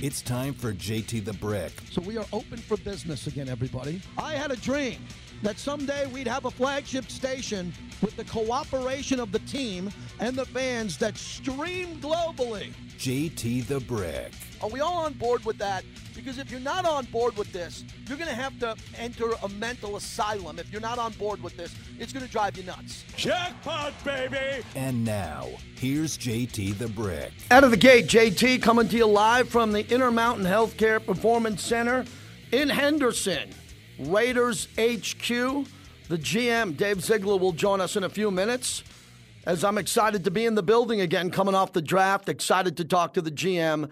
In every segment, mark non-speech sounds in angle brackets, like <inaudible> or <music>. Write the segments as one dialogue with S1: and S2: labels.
S1: It's time for JT the Brick.
S2: So we are open for business again, everybody. I had a dream that someday we'd have a flagship station with the cooperation of the team and the fans that stream globally.
S1: JT the Brick.
S2: Are we all on board with that? Because if you're not on board with this, you're going to have to enter a mental asylum. If you're not on board with this, it's going to drive you nuts.
S3: Jackpot, baby!
S1: And now, here's JT the Brick.
S2: Out of the gate, JT coming to you live from the Intermountain Healthcare Performance Center in Henderson. Raiders HQ. The GM, Dave Ziegler, will join us in a few minutes. As I'm excited to be in the building again, coming off the draft, excited to talk to the GM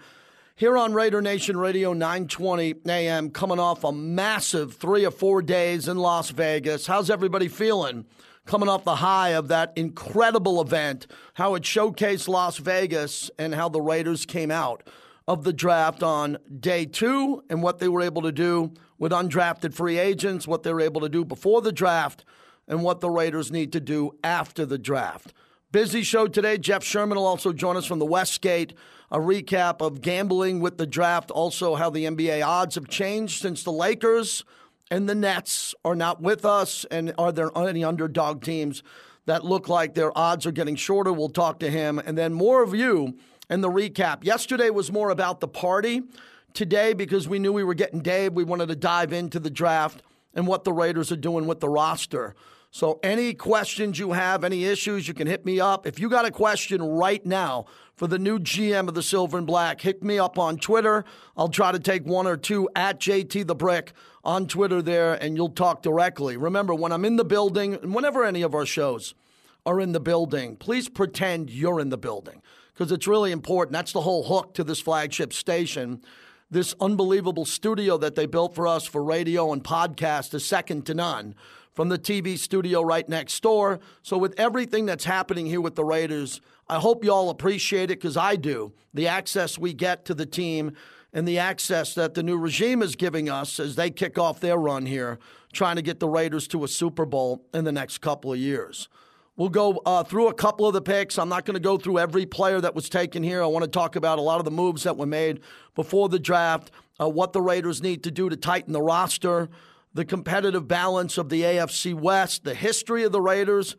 S2: here on Raider Nation Radio 920 AM, coming off a massive three or four days in Las Vegas. How's everybody feeling? Coming off the high of that incredible event, how it showcased Las Vegas and how the Raiders came out of the draft on day two and what they were able to do with undrafted free agents, what they're able to do before the draft, and what the Raiders need to do after the draft. Busy show today. Jeff Sherman will also join us from the Westgate a recap of gambling with the draft, also how the NBA odds have changed since the Lakers and the Nets are not with us, and are there any underdog teams that look like their odds are getting shorter? We'll talk to him, and then more of you and the recap. Yesterday was more about the party. Today, because we knew we were getting Dave, we wanted to dive into the draft and what the Raiders are doing with the roster. So, any questions you have, any issues, you can hit me up. If you got a question right now for the new GM of the Silver and Black, hit me up on Twitter. I'll try to take one or two at JT the Brick on Twitter there, and you'll talk directly. Remember, when I'm in the building, and whenever any of our shows are in the building, please pretend you're in the building because it's really important. That's the whole hook to this flagship station. This unbelievable studio that they built for us for radio and podcast is second to none from the TV studio right next door. So, with everything that's happening here with the Raiders, I hope you all appreciate it because I do. The access we get to the team and the access that the new regime is giving us as they kick off their run here, trying to get the Raiders to a Super Bowl in the next couple of years. We'll go uh, through a couple of the picks. I'm not going to go through every player that was taken here. I want to talk about a lot of the moves that were made before the draft, uh, what the Raiders need to do to tighten the roster the competitive balance of the AFC West, the history of the Raiders,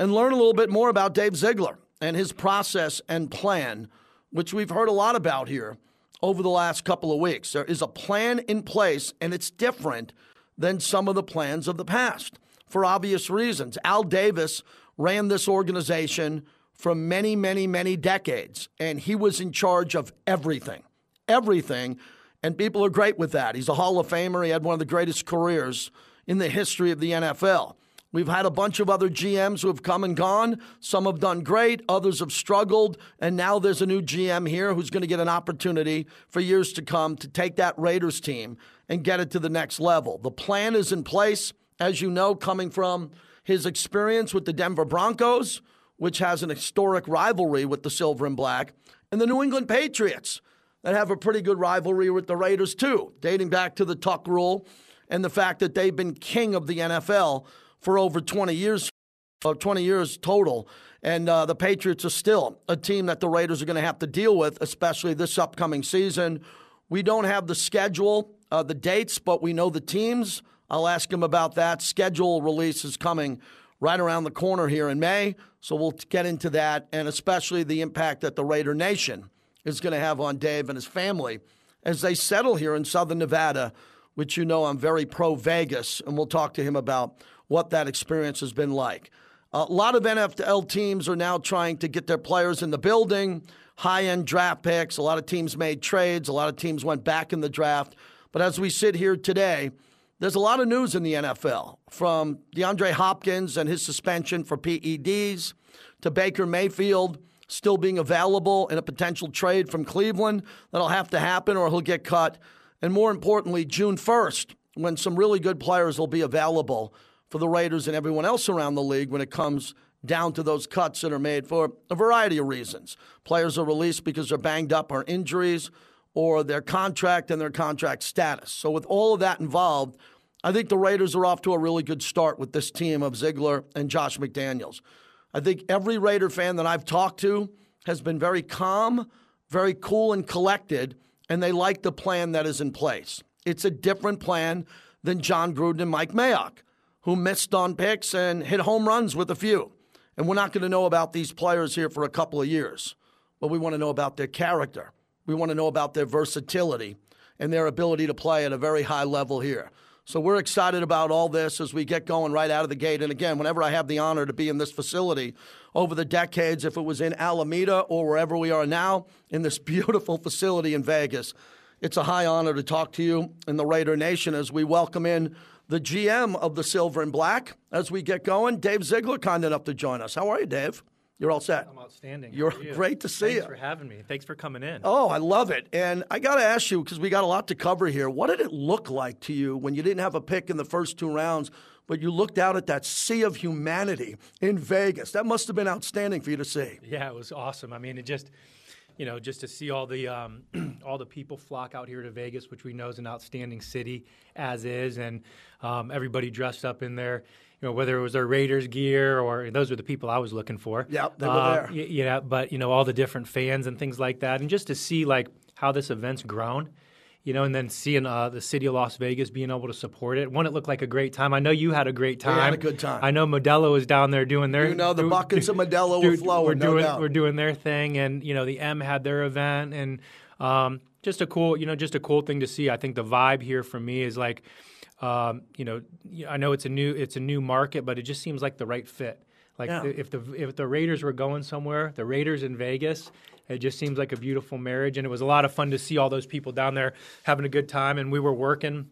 S2: and learn a little bit more about Dave Ziegler and his process and plan, which we've heard a lot about here over the last couple of weeks. There is a plan in place, and it's different than some of the plans of the past for obvious reasons. Al Davis ran this organization for many, many, many decades, and he was in charge of everything. Everything and people are great with that. He's a Hall of Famer. He had one of the greatest careers in the history of the NFL. We've had a bunch of other GMs who have come and gone. Some have done great, others have struggled, and now there's a new GM here who's going to get an opportunity for years to come to take that Raiders team and get it to the next level. The plan is in place, as you know, coming from his experience with the Denver Broncos, which has an historic rivalry with the Silver and Black, and the New England Patriots that have a pretty good rivalry with the Raiders, too, dating back to the Tuck rule and the fact that they've been king of the NFL for over 20 years, uh, 20 years total. And uh, the Patriots are still a team that the Raiders are going to have to deal with, especially this upcoming season. We don't have the schedule, uh, the dates, but we know the teams. I'll ask him about that. Schedule release is coming right around the corner here in May, so we'll get into that and especially the impact that the Raider Nation is going to have on Dave and his family as they settle here in Southern Nevada, which you know I'm very pro Vegas, and we'll talk to him about what that experience has been like. A lot of NFL teams are now trying to get their players in the building, high end draft picks. A lot of teams made trades, a lot of teams went back in the draft. But as we sit here today, there's a lot of news in the NFL from DeAndre Hopkins and his suspension for PEDs to Baker Mayfield still being available in a potential trade from Cleveland. That'll have to happen or he'll get cut. And more importantly, June 1st, when some really good players will be available for the Raiders and everyone else around the league when it comes down to those cuts that are made for a variety of reasons. Players are released because they're banged up or injuries or their contract and their contract status. So, with all of that involved, I think the Raiders are off to a really good start with this team of Ziegler and Josh McDaniels. I think every Raider fan that I've talked to has been very calm, very cool and collected, and they like the plan that is in place. It's a different plan than John Gruden and Mike Mayock, who missed on picks and hit home runs with a few. And we're not going to know about these players here for a couple of years, but we want to know about their character. We want to know about their versatility and their ability to play at a very high level here. So we're excited about all this as we get going right out of the gate. And again, whenever I have the honor to be in this facility over the decades, if it was in Alameda or wherever we are now, in this <laughs> beautiful facility in Vegas, it's a high honor to talk to you in the Raider Nation as we welcome in the GM of the Silver and Black as we get going. Dave Ziegler, kind enough to join us. How are you, Dave? You're all set.
S4: I'm outstanding.
S2: You're
S4: you?
S2: great to see
S4: Thanks
S2: you.
S4: Thanks for having me. Thanks for coming in.
S2: Oh, I love it. And I got to ask you, because we got a lot to cover here, what did it look like to you when you didn't have a pick in the first two rounds, but you looked out at that sea of humanity in Vegas? That must have been outstanding for you to see.
S4: Yeah, it was awesome. I mean, it just, you know, just to see all the um, <clears throat> all the people flock out here to Vegas, which we know is an outstanding city as is, and um, everybody dressed up in their you know, whether it was their Raiders gear or those were the people I was looking for.
S2: Yep, they were
S4: uh,
S2: there.
S4: y- Yeah, but you know, all the different fans and things like that, and just to see like how this event's grown. You know, and then seeing uh, the city of Las Vegas being able to support it. One, it looked like a great time. I know you had a great time.
S2: had a good time.
S4: I know Modelo is down there doing their.
S2: You know, the
S4: do-
S2: buckets of Modelo were flowing,
S4: We're
S2: no
S4: doing,
S2: doubt.
S4: we're doing their thing, and you know, the M had their event, and um, just a cool, you know, just a cool thing to see. I think the vibe here for me is like, um, you know, I know it's a new it's a new market, but it just seems like the right fit. Like
S2: Yeah.
S4: if the if the Raiders were going somewhere, the Raiders in Vegas, it just seems like a beautiful marriage, and it was a lot of fun to see all those people down there having a good time, and we were working.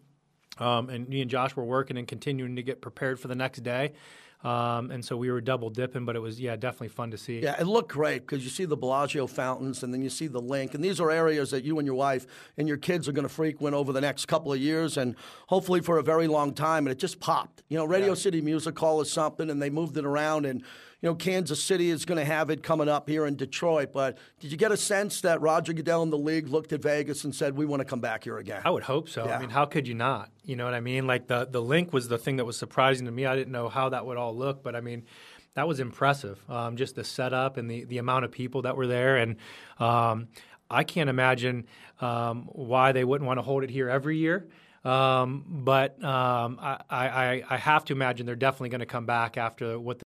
S4: Um, and me and Josh were working and continuing to get prepared for the next day. Um, and so we were double dipping, but it was, yeah, definitely fun to see.
S2: Yeah, it looked great because you see the Bellagio fountains and then you see the LINQ. And these are areas that you and your wife and your kids are going to frequent over the next couple of years and hopefully for a very long time. And it just popped. You know, Radio City Music Hall is something and they moved it around. And, you know, Kansas City is going to have it coming up here in Detroit. But did you get a sense that Roger Goodell and the league looked at Vegas and said, we want to come back here again?
S4: I would hope so.
S2: Yeah.
S4: I mean, how could you not? You know what I mean? Like the the LINQ was the thing that was surprising to me. I didn't know how that would all look, but I mean, that was impressive. Um, just the setup and the the amount of people that were there, and um, I can't imagine um, why they wouldn't want to hold it here every year. Um, but um, I, I I have to imagine they're definitely going to come back after what. And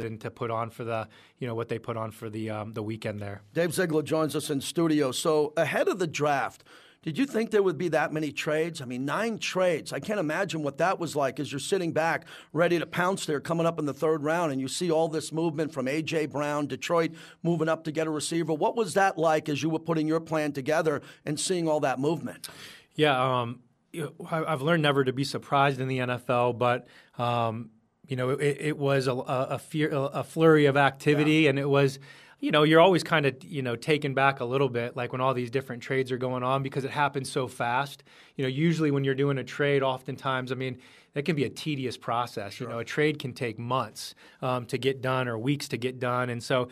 S4: to put on for the, you know, what they put on for the um, the weekend there.
S2: Dave Ziegler joins us in studio. So ahead of the draft, did you think there would be that many trades? I mean, nine trades. I can't imagine what that was like as you're sitting back, ready to pounce there, coming up in the third round, and you see all this movement from A.J. Brown, Detroit moving up to get a receiver. What was that like as you were putting your plan together and seeing all that movement?
S4: Yeah, um, I've learned never to be surprised in the NFL, but um, you know, it, it was a, a, a, fear, a flurry of activity, and it was, you know, you're always kind of you know taken back a little bit, like when all these different trades are going on because it happens so fast. You know, usually when you're doing a trade, oftentimes, I mean. That can be a tedious process. You know, a trade can take months um, to get done or weeks to get done, and so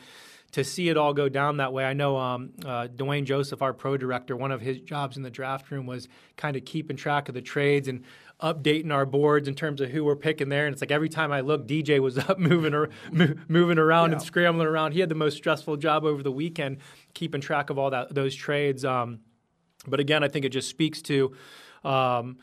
S4: to see it all go down that way. I know um, uh, Dwayne Joseph, our pro director, one of his jobs in the draft room was kind of keeping track of the trades and updating our boards in terms of who we're picking there. And it's like every time I look, DJ was <laughs> up moving ar- mo- moving around and scrambling around. He had the most stressful job over the weekend, keeping track of all that those trades. Um, but again, I think it just speaks to. Um,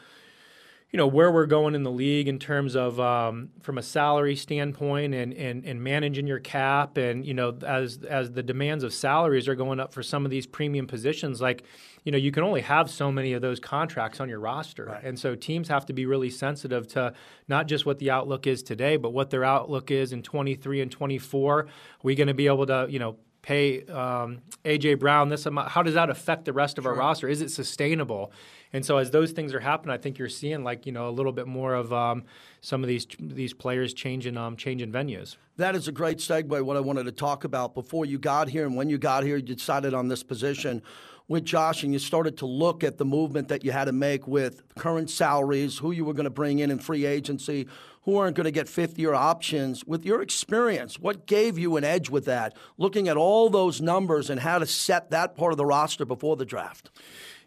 S4: you know where we're going in the league in terms of um, from a salary standpoint and, and and managing your cap and you know as as the demands of salaries are going up for some of these premium positions like you know you can only have so many of those contracts on your roster and so teams have to be really sensitive to not just what the outlook is today but what their outlook is in 23 and 24 are we going to be able to you know pay um, AJ Brown this amount. How does that affect the rest of our roster? Is it sustainable? And so as those things are happening, I think you're seeing like you know a little bit more of um, some of these these players changing um, changing venues.
S2: That is a great segue. What I wanted to talk about before you got here and when you got here, you decided on this position with Josh, and you started to look at the movement that you had to make with current salaries, who you were going to bring in in free agency, who aren't going to get fifth year options. With your experience, what gave you an edge with that, looking at all those numbers and how to set that part of the roster before the draft?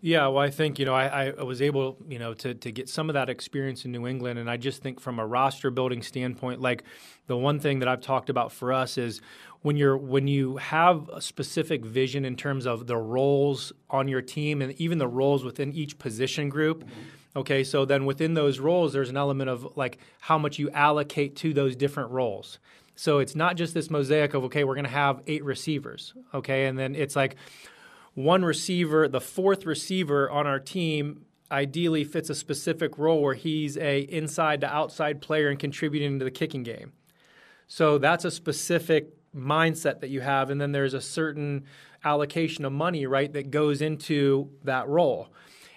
S4: Yeah, well, I think you know I, I, was able you know to to get some of that experience in New England, and I just think from a roster building standpoint, like the one thing that I've talked about for us is when you're when you have a specific vision in terms of the roles on your team and even the roles within each position group. Okay, so then within those roles, there's an element of like how much you allocate to those different roles. So it's not just this mosaic of okay, we're going to have eight receivers, okay, and then it's like one receiver, the fourth receiver on our team ideally fits a specific role where he's a inside to outside player and contributing to the kicking game. So that's a specific mindset that you have and then there's a certain allocation of money, right, that goes into that role.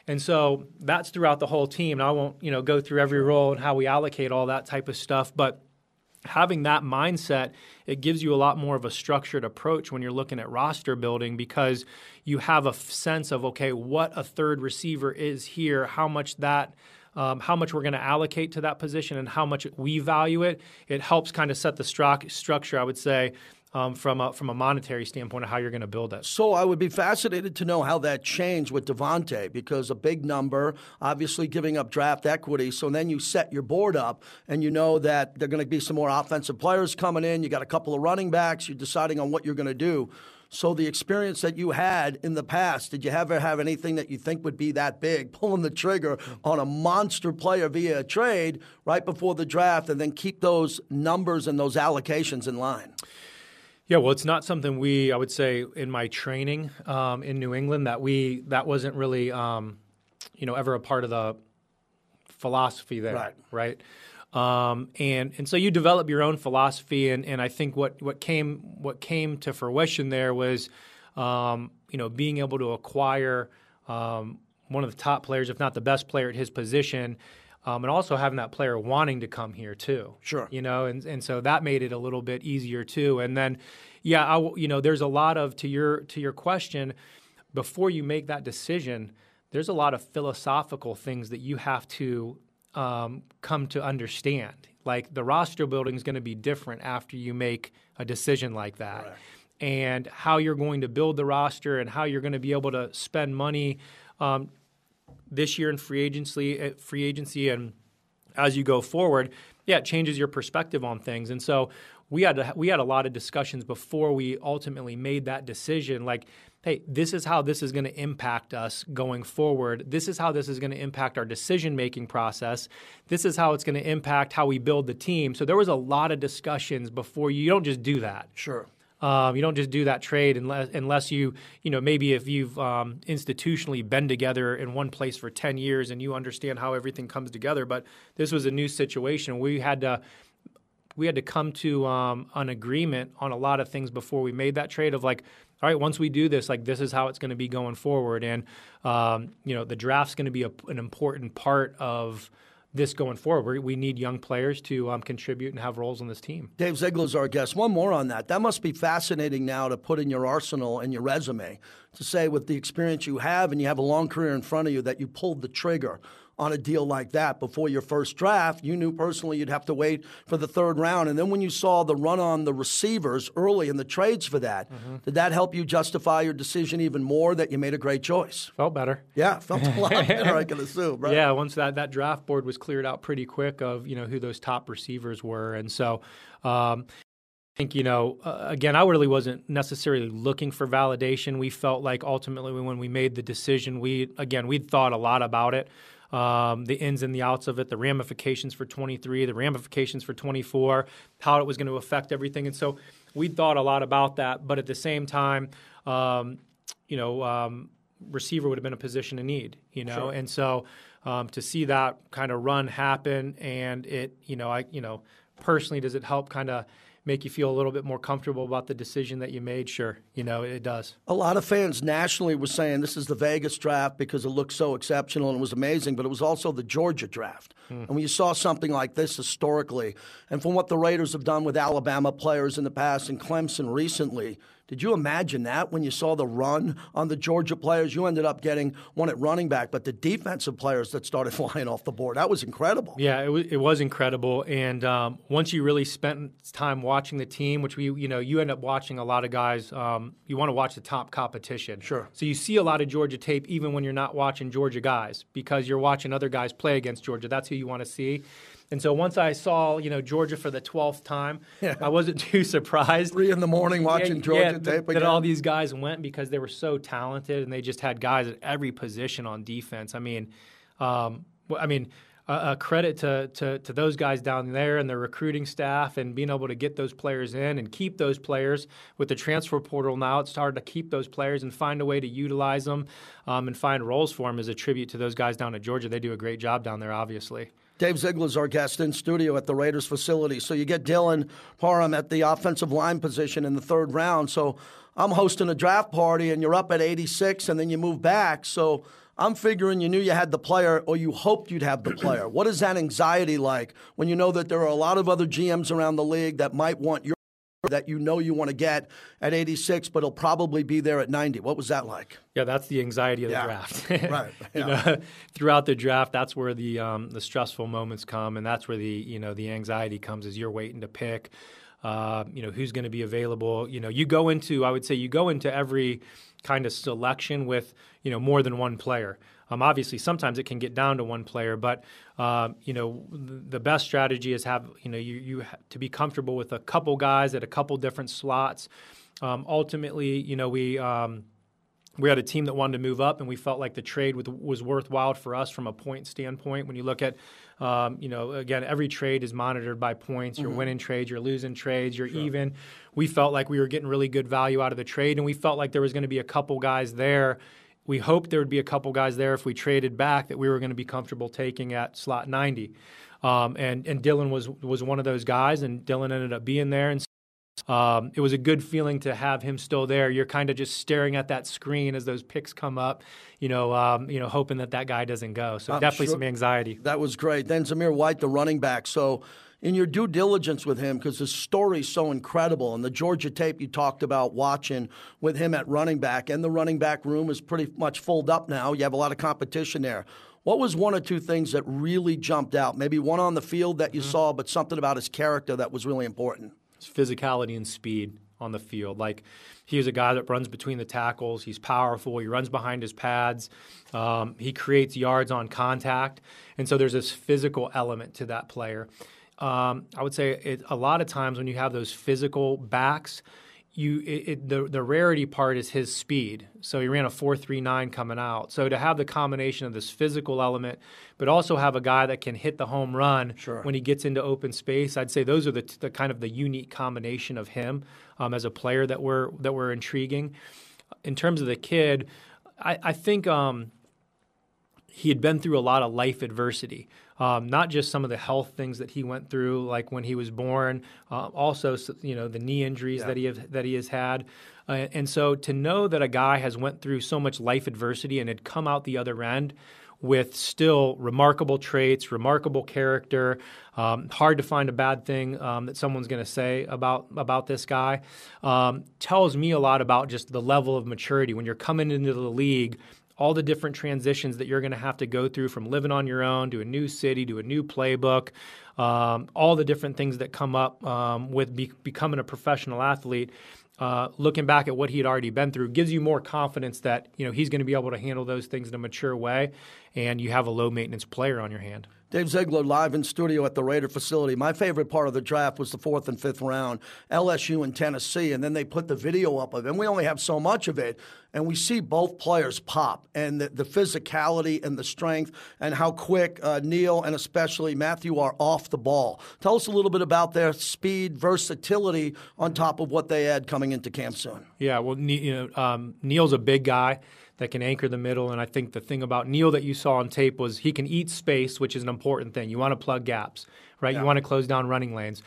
S4: And so that's throughout the whole team. And I won't, you know, go through every role and how we allocate all that type of stuff, but having that mindset it gives you a lot more of a structured approach when you're looking at roster building because you have a sense of okay what a third receiver is here how much that um, how much we're going to allocate to that position and how much we value it. It helps kind of set the stru- structure i would say um, from a from a monetary standpoint of how you're going to build it.
S2: So I would be fascinated to know how that changed with Davante because a big number, obviously giving up draft equity. So then you set your board up and you know that there are going to be some more offensive players coming in. You got a couple of running backs. You're deciding on what you're going to do. So the experience that you had in the past, did you ever have anything that you think would be that big, pulling the trigger on a monster player via a trade right before the draft, and then keep those numbers and those allocations in line?
S4: Yeah, well, it's not something we, I would say, in my training um, in New England, that we that wasn't really, um, you know, ever a part of the philosophy there,
S2: right?
S4: Right. Um, and and so you develop your own philosophy, and, and I think what what came what came to fruition there was, um, you know, being able to acquire um, one of the top players, if not the best player at his position, um, and also having that player wanting to come here too.
S2: Sure.
S4: You know, and and so that made it a little bit easier too. And then, yeah, I, you know, there's a lot of to your to your question, before you make that decision, there's a lot of philosophical things that you have to um, come to understand. Like the roster building is going to be different after you make a decision like that. Right. And how you're going to build the roster and how you're going to be able to spend money um, this year in free agency, eh, free agency, and as you go forward, yeah, it changes your perspective on things. And so we had we had a lot of discussions before we ultimately made that decision. Like, hey, this is how this is going to impact us going forward. This is how this is going to impact our decision making process. This is how it's going to impact how we build the team. So there was a lot of discussions before you don't just do that.
S2: Sure.
S4: Um, you don't just do that trade unless, unless you, you know, maybe if you've um, institutionally been together in one place for 10 years and you understand how everything comes together. But this was a new situation. We had to we had to come to um, an agreement on a lot of things before we made that trade of like, all right, once we do this, like this is how it's going to be going forward. And, um, you know, the draft's going to be a, an important part of – this going forward. We need young players to um, contribute and have roles on this team.
S2: Dave Ziegler is our guest. One more on that. That must be fascinating now to put in your arsenal and your resume to say, with the experience you have and you have a long career in front of you, that you pulled the trigger on a deal like that before your first draft. You knew personally you'd have to wait for the third round. And then when you saw the run on the receivers early in the trades for that, mm-hmm. did that help you justify your decision even more that you made a great choice?
S4: Felt better.
S2: Yeah, felt a lot <laughs> better, I can assume, right?
S4: Yeah, once that, that draft board was cleared out pretty quick of, you know, who those top receivers were. And so um, I think, you know, uh, again, I really wasn't necessarily looking for validation. We felt like ultimately when we made the decision, we, again, we'd thought a lot about it um, the ins and the outs of it, the ramifications for 23, the ramifications for 24, how it was going to affect everything. And so we thought a lot about that, but at the same time, um, you know, um, receiver would have been a position of need, you know,
S2: sure.
S4: and so um, to see that kind of run happen, and it, you know, I, you know, personally, does it help kind of make you feel a little bit more comfortable about the decision that you made, sure, you know, it does.
S2: A lot of fans nationally were saying this is the Vegas draft because it looked so exceptional and it was amazing, but it was also the Georgia draft. Hmm. And when you saw something like this historically, and from what the Raiders have done with Alabama players in the past and Clemson recently, Did you imagine that when you saw the run on the Georgia players? You ended up getting one at running back, but the defensive players that started <laughs> flying off the board, that was incredible.
S4: Yeah, it was, it was incredible. And um, once you really spent time watching the team, which we, you know, you end up watching a lot of guys, um, you want to watch the top competition.
S2: Sure.
S4: So you see a lot of Georgia tape even when you're not watching Georgia guys because you're watching other guys play against Georgia. That's who you want to see. And so once I saw, you know, Georgia for the twelfth time, yeah. I wasn't <laughs> too surprised.
S2: Three in the morning watching yeah, Georgia
S4: yeah,
S2: tape
S4: again. That all these guys went because they were so talented and they just had guys at every position on defense. I mean, um, I mean, a, credit to, to, to those guys down there and their recruiting staff and being able to get those players in and keep those players with the transfer portal now. It's hard to keep those players and find a way to utilize them um, and find roles for them as a tribute to those guys down at Georgia. They do a great job down there, obviously.
S2: Dave Ziegler is our guest in studio at the Raiders facility. So you get Dylan Parham at the offensive line position in the third round. So I'm hosting a draft party and you're up at 86 and then you move back. So I'm figuring you knew you had the player or you hoped you'd have the player. What is that anxiety like when you know that there are a lot of other GMs around the league that might want your that you know you want to get at 86, but he'll probably be there at 90. What was that like?
S4: Yeah, that's the anxiety of the
S2: yeah.
S4: draft. <laughs>
S2: right.
S4: Yeah. you know, throughout the draft, that's where the um, the stressful moments come, and that's where the you know the anxiety comes as you're waiting to pick. Uh, you know who's going to be available. You know, you go into I would say you go into every kind of selection with you know more than one player. Um, obviously, sometimes it can get down to one player, but uh, you know the best strategy is have you know you you to be comfortable with a couple guys at a couple different slots. Um, ultimately, you know we. Um, we had a team that wanted to move up, and we felt like the trade was worthwhile for us from a point standpoint. When you look at, um, you know, again, every trade is monitored by points. You're mm-hmm. winning trades, you're losing trades, you're sure. even. We felt like we were getting really good value out of the trade, and we felt like there was going to be a couple guys there we hoped there would be a couple guys there if we traded back that we were going to be comfortable taking at slot 90. Um, and and Dylan was was one of those guys, and Dylan ended up being there. And um, it was a good feeling to have him still there. You're kind of just staring at that screen as those picks come up, you know, um, you know, hoping that that guy doesn't go. So I'm definitely sure some anxiety.
S2: That was great. Then Zamir White, the running back. So in your due diligence with him because his story's so incredible and the Georgia tape you talked about watching with him at running back and the running back room is pretty much filled up now. You have a lot of competition there. What was one or two things that really jumped out? Maybe one on the field that you mm-hmm. saw, but something about his character that was really important.
S4: His physicality and speed on the field. Like he is a guy that runs between the tackles. He's powerful. He runs behind his pads. Um, he creates yards on contact, and so there's this physical element to that player. Um, I would say it, a lot of times when you have those physical backs, you it, it, the the rarity part is his speed. So he ran a four three nine coming out. So to have the combination of this physical element, but also have a guy that can hit the home run
S2: sure.
S4: when he gets into open space, I'd say those are the, the kind of the unique combination of him um, as a player that were that were intriguing. In terms of the kid, I, I think. Um, he had been through a lot of life adversity. Um, not just some of the health things that he went through, like when he was born, uh, also you know the knee injuries yeah. that he have, that he has had, uh, and so to know that a guy has went through so much life adversity and had come out the other end with still remarkable traits, remarkable character. Um, hard to find a bad thing um, that someone's going to say about about this guy. Um, tells me a lot about just the level of maturity when you're coming into the league all the different transitions that you're going to have to go through from living on your own to a new city to a new playbook, um, all the different things that come up um, with be- becoming a professional athlete. Uh, looking back at what he had already been through gives you more confidence that you know he's going to be able to handle those things in a mature way, and you have a low maintenance player on your hand.
S2: Dave Ziegler live in studio at the Raider facility. My favorite part of the draft was the fourth and fifth round, LSU and Tennessee, and then they put the video up of it. And we only have so much of it, and we see both players pop and the, the physicality and the strength and how quick uh, Neil and especially Matthew are off the ball. Tell us a little bit about their speed, versatility on top of what they had coming into camp soon.
S4: Yeah, well, you know, um, Neil's a big guy that can anchor the middle. And I think the thing about Neil that you saw on tape was he can eat space, which is an important thing. You want to plug gaps, right? Yeah. You want to close down running lanes.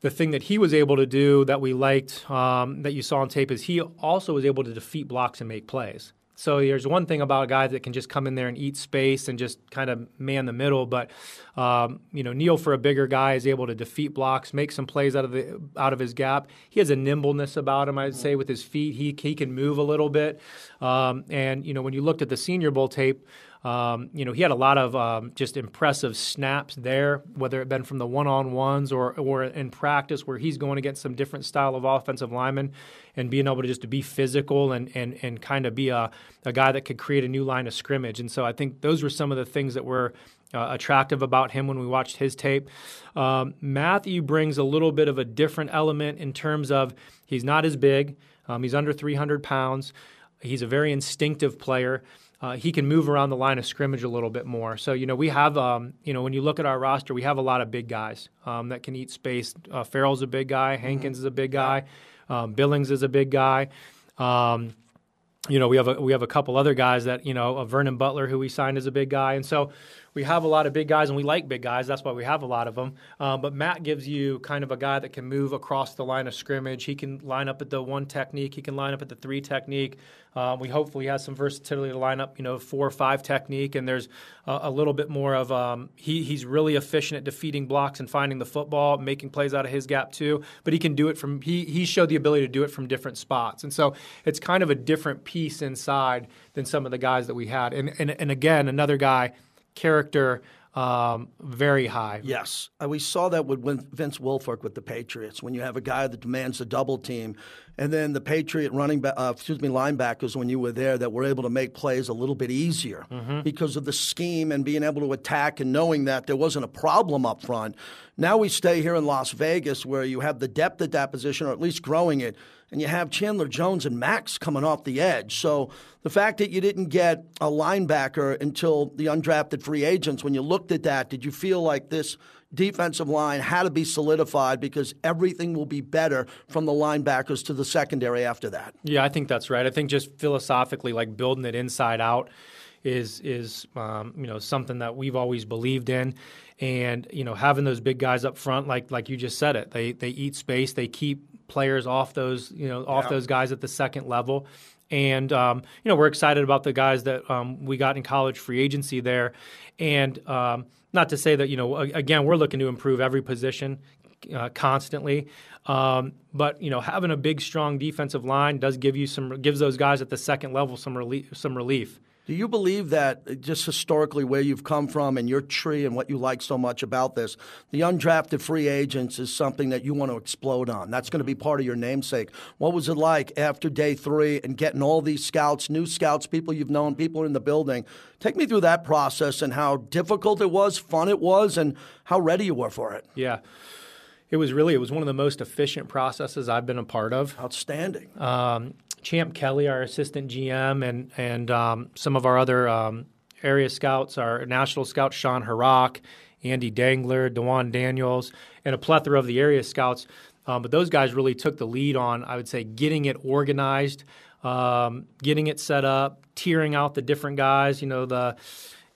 S4: The thing that he was able to do that we liked, um, that you saw on tape, is he also was able to defeat blocks and make plays. So there's one thing about a guy that can just come in there and eat space and just kind of man the middle, but um, you know Neil for a bigger guy is able to defeat blocks, make some plays out of the out of his gap. He has a nimbleness about him, I'd say, with his feet. He he can move a little bit, um, and you know when you looked at the Senior Bowl tape. Um, you know, he had a lot of um, just impressive snaps there, whether it been from the one-on-ones or or in practice where he's going against some different style of offensive linemen and being able to just to be physical and and, and kind of be a, a guy that could create a new line of scrimmage. And so I think those were some of the things that were uh, attractive about him when we watched his tape. Um, Matthew brings a little bit of a different element in terms of he's not as big, um, he's under 300 pounds, he's a very instinctive player uh, he can move around the line of scrimmage a little bit more. So, you know, we have, um, you know, when you look at our roster, we have a lot of big guys um, that can eat space. Uh, Farrell's a big guy. Mm-hmm. Hankins mm-hmm. is a big guy. Um, Billings is a big guy. Um, you know, we have a we have a couple other guys that you know, uh, Vernon Butler, who we signed as a big guy, and so we have a lot of big guys, and we like big guys. That's why we have a lot of them. Um, but Matt gives you kind of a guy that can move across the line of scrimmage. He can line up at the one technique. He can line up at the three technique. Um, we hopefully have some versatility to line up, you know, four or five technique. And there's a, a little bit more of um, he, he's really efficient at defeating blocks and finding the football, making plays out of his gap too. But he can do it from he he showed the ability to do it from different spots. And so it's kind of a different piece inside than some of the guys that we had. And and, and again, another guy character um, very high.
S2: Yes, uh, we saw that with Vince Wilfork with the Patriots. When you have a guy that demands a double team, and then the Patriot running back, uh, excuse me, linebackers when you were there that were able to make plays a little bit easier mm-hmm. because of the scheme and being able to attack and knowing that there wasn't a problem up front. Now we stay here in Las Vegas where you have the depth at that position, or at least growing it and you have Chandler Jones and Maxx coming off the edge. So the fact that you didn't get a linebacker until the undrafted free agents, when you looked at that, did you feel like this defensive line had to be solidified because everything will be better from the linebackers to the secondary after that?
S4: Yeah, I think that's right. I think just philosophically, like building it inside out is is um, you know something that we've always believed in, and you know having those big guys up front, like like you just said it, they they eat space, they keep players off those you know off yeah. those guys at the second level. And um, you know we're excited about the guys that um, we got in college free agency there, and um, not to say that you know again we're looking to improve every position uh, constantly, um, but you know having a big strong defensive line does give you some gives those guys at the second level some relief some relief.
S2: Do you believe that uh, just historically where you've come from and your tree and what you like so much about this, the undrafted free agents is something that you want to explode on? That's going to be part of your namesake. What was it like after day three and getting all these scouts, new scouts, people you've known, people in the building? Take me through that process and how difficult it was, fun it was, and how ready you were for it.
S4: Yeah. It was really it was one of the most efficient processes I've been a part of.
S2: Outstanding.
S4: Um, Champ Kelly, our assistant GM, and and um, some of our other um, area scouts, our national scout Sean Harak, Andy Dangler, Dewan Daniels, and a plethora of the area scouts. Um, but those guys really took the lead on, I would say, getting it organized, um, getting it set up, tiering out the different guys. You know, the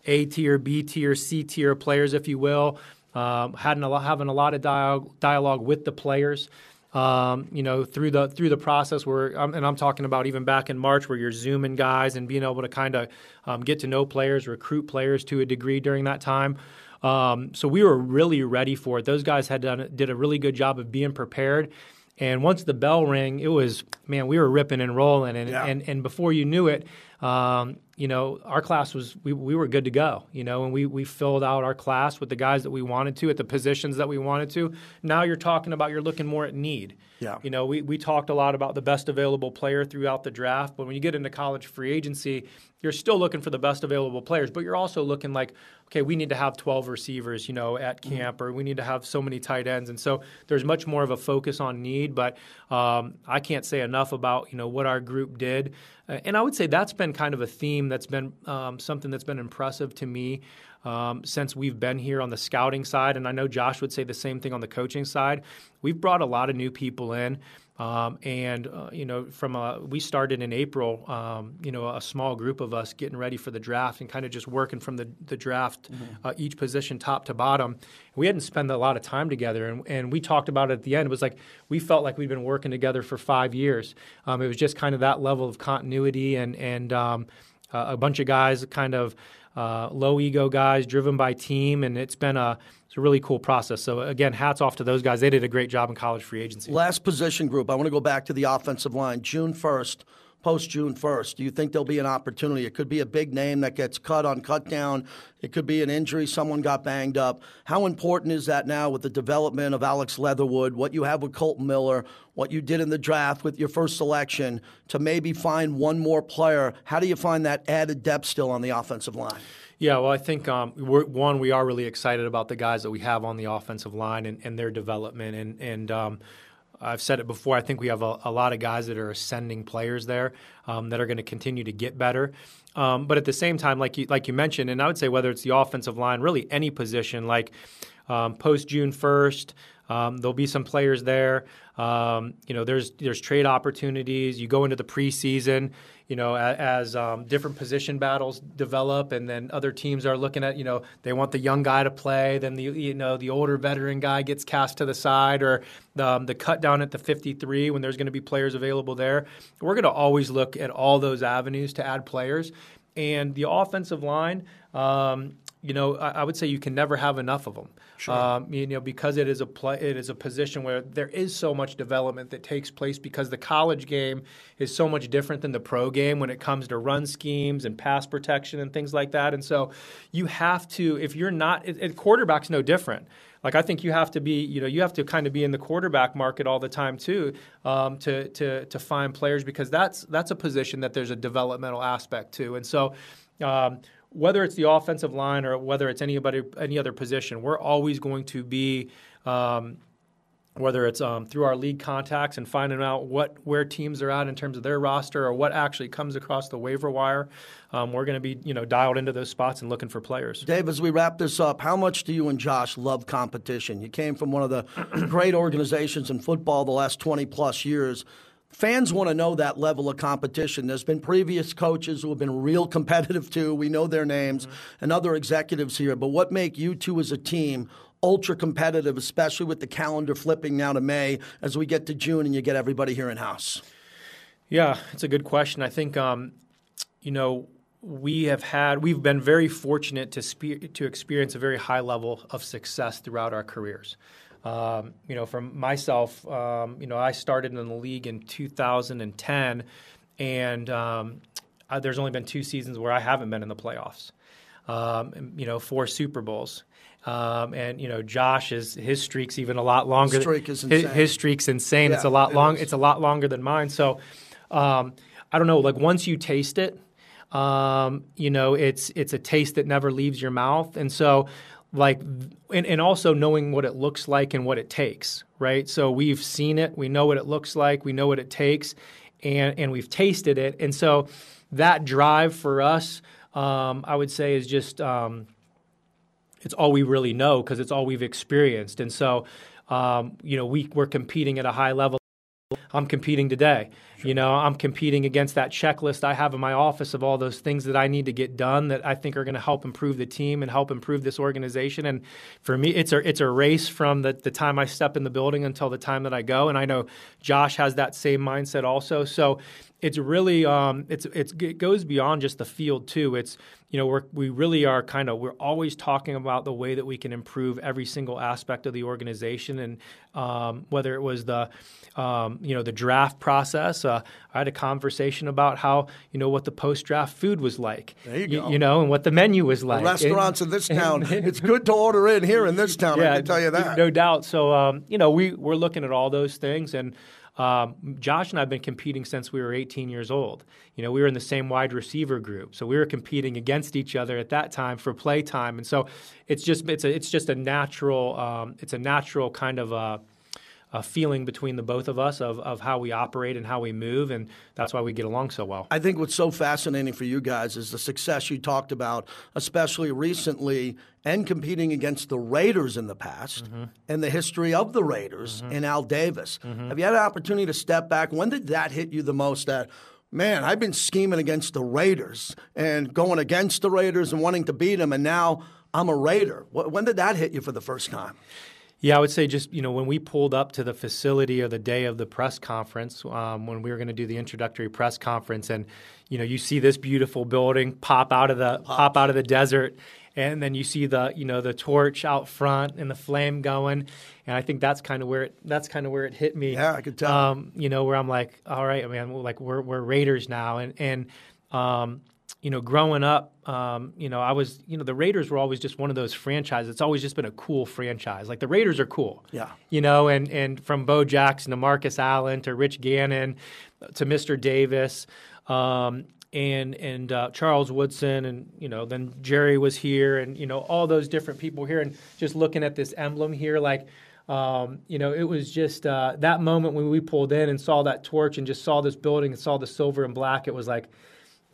S4: A tier, B tier, C tier players, if you will. Um, having a lot, having a lot of dialogue, dialogue with the players um, you know, through the through the process where, um, and I'm talking about even back in March, where you're zooming guys and being able to kind of um, get to know players, recruit players to a degree during that time. Um, so we were really ready for it. Those guys had done did a really good job of being prepared. And once the bell rang, it was man, we were ripping and rolling, and yeah. and, and before you knew it, um, you know, our class was we, we were good to go. You know, and we we filled out our class with the guys that we wanted to at the positions that we wanted to. Now you're talking about you're looking more at need.
S2: Yeah.
S4: You know, we we talked a lot about the best available player throughout the draft, but when you get into college free agency, you're still looking for the best available players, but you're also looking like, okay, we need to have 12 receivers, you know, at mm-hmm. camp, mm-hmm. or we need to have so many tight ends, and so there's much more of a focus on need. But um, I can't say enough about you know what our group did. Uh, and I would say that's been kind of a theme that's been um, something that's been impressive to me um, since we've been here on the scouting side. And I know Josh would say the same thing on the coaching side. We've brought a lot of new people in. Um, and uh, you know, from a, we started in April, um, you know, a small group of us getting ready for the draft and kind of just working from the, the draft, mm-hmm. uh, each position top to bottom. We hadn't spent a lot of time together, and, and we talked about it at the end. It was like we felt like we'd been working together for five years. Um, it was just kind of that level of continuity and and um, uh, a bunch of guys, kind of uh, low ego guys, driven by team, and it's been a it's a really cool process. So again, hats off to those guys. They did a great job in college free agency.
S2: Last position group. I want to go back to the offensive line. June first, post June first. Do you think there'll be an opportunity? It could be a big name that gets cut on cut down. It could be an injury. Someone got banged up. How important is that now with the development of Alex Leatherwood? What you have with Kolton Miller? What you did in the draft with your first selection to maybe find one more player? How do you find that added depth still on the offensive line?
S4: Yeah, well, I think um, one, we are really excited about the guys that we have on the offensive line and, and their development. And, and um, I've said it before. I think we have a, a lot of guys that are ascending players there um, that are going to continue to get better. Um, but at the same time, like you, like you mentioned, and I would say whether it's the offensive line, really any position, like um, post June first, um, there'll be some players there. Um, you know, there's there's trade opportunities. You go into the preseason, you know, as, as um, different position battles develop, and then other teams are looking at, you know, they want the young guy to play, then the you know the older veteran guy gets cast to the side, or the, um, the cut down at the 53 when there's going to be players available there. We're going to always look at all those avenues to add players, and the offensive line. Um, you know, I, I, would say you can never have enough of them. Sure. Um, you know, because it is a play, it is a position where there is so much development that takes place because the college game is so much different than the pro game when it comes to run schemes and pass protection and things like that. And so, you have to, if you're not, it, it, quarterback's no different. Like I think you have to be, you know, you have to kind of be in the quarterback market all the time too, um, to to to find players because that's that's a position that there's a developmental aspect to, and so. Um, whether it's the offensive line or whether it's anybody any other position, we're always going to be um, whether it's um, through our league contacts and finding out what where teams are at in terms of their roster or what actually comes across the waiver wire. Um, we're going to be you know dialed into those spots and looking for players.
S2: Dave, as we wrap this up, how much do you and Josh love competition? You came from one of the <clears throat> great organizations in football the last twenty plus years fans want to know that level of competition. There's been previous coaches who have been real competitive too. We know their names mm-hmm. and other executives here. But what make you two as a team ultra competitive, especially with the calendar flipping now to May as we get to June and you get everybody here in house?
S4: Yeah, it's a good question. I think um, you know we have had we've been very fortunate to spe- to experience a very high level of success throughout our careers. Um, you know, from myself, um, you know, I started in the league in 2010, and um, I, there's only been two seasons where I haven't been in the playoffs. Um, you know, four Super Bowls. Um, and you know, Josh is his streak's even a lot longer.
S2: His streak is insane.
S4: His, his streak's insane. Yeah, it's a lot it long. Is. It's a lot longer than mine. So, um, I don't know. Like once you taste it, um, you know, it's it's a taste that never leaves your mouth. And so, like and, and also knowing what it looks like and what it takes right? So we've seen it we know what it looks like we know what it takes and and we've tasted it. And so that drive for us um, i would say is just um, it's all we really know because it's all we've experienced. And so um, you know we, we're competing at a high level i'm competing today Sure. You know, I'm competing against that checklist I have in my office of all those things that I need to get done that I think are going to help improve the team and help improve this organization. And for me, it's a it's a race from the, the time I step in the building until the time that I go. And I know Josh has that same mindset also. So it's really um, it's, it's it goes beyond just the field too. It's you know we're we really are kind of we're always talking about the way that we can improve every single aspect of the organization and um, whether it was the um, you know the draft process. Uh, I had a conversation about how you know what the post draft food was like.
S2: There you go.
S4: You, know and what the menu was like.
S2: The restaurants in this town. <laughs> it's good to order in here in this town. Yeah, I can tell you that.
S4: No doubt. So um, you know we we're looking at all those things and. Um, Josh and I have been competing since we were 18 years old. You know, we were in the same wide receiver group, so we were competing against each other at that time for play time, and so it's just it's a it's just a natural um, it's a natural kind of a a feeling between the both of us of, of how we operate and how we move, and that's why we get along so well.
S2: I think what's so fascinating for you guys is the success you talked about, especially recently, and competing against the Raiders in the past, mm-hmm. and the history of the Raiders mm-hmm. and Al Davis. Mm-hmm. Have you had an opportunity to step back? When did that hit you the most? That man, I've been scheming against the Raiders and going against the Raiders and wanting to beat them, and now I'm a Raider. When did that hit you for the first time?
S4: Yeah, I would say just you know when we pulled up to the facility or the day of the press conference, um, when we were going to do the introductory press conference, and you know you see this beautiful building pop out of the pop, out of the desert, and then you see the you know the torch out front and the flame going, and I think that's kind of where it that's kind of where it hit me.
S2: Yeah, I could tell.
S4: Um, you know where I'm like, all right, I mean, like we're we're Raiders now, and and um, you know, growing up, um, you know, I was, you know, the Raiders were always just one of those franchises. It's always just been a cool franchise. Like the Raiders are cool.
S2: Yeah.
S4: You know, and and from Bo Jackson to Marcus Allen to Rich Gannon to Mr. Davis. Um, and and uh, Charles Woodson, and you know, then Jerry was here, and you know, all those different people here, and just looking at this emblem here, like, um, you know, it was just uh, that moment when we pulled in and saw that torch, and just saw this building and saw the silver and black. It was like,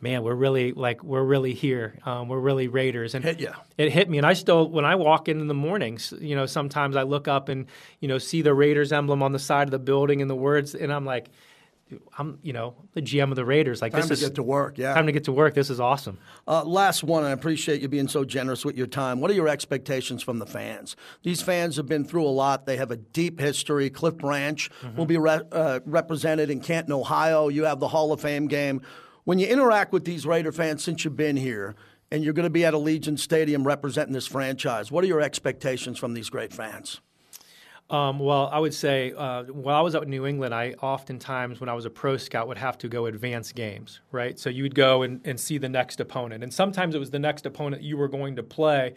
S4: man, we're really like we're really here. Um, we're really Raiders,
S2: and hit.
S4: It hit me, and I still when I walk in in the mornings, you know, sometimes I look up and you know see the Raiders emblem on the side of the building and the words, and I'm like. I'm, you know, the GM of the Raiders. Like
S2: time
S4: this
S2: to
S4: is
S2: get to work. Yeah,
S4: time to get to work. This is awesome.
S2: Uh, last one. I appreciate you being so generous with your time. What are your expectations from the fans? These fans have been through a lot. They have a deep history. Cliff Branch mm-hmm. will be re- uh, represented in Canton, Ohio. You have the Hall of Fame game when you interact with these Raider fans since you've been here, and you're going to be at Allegiant Stadium representing this franchise, what are your expectations from these great fans?
S4: Um, well, I would say uh, while I was out in New England, I oftentimes, when I was a pro scout, would have to go advance games, right? So you would go and, and see the next opponent. And sometimes it was the next opponent you were going to play.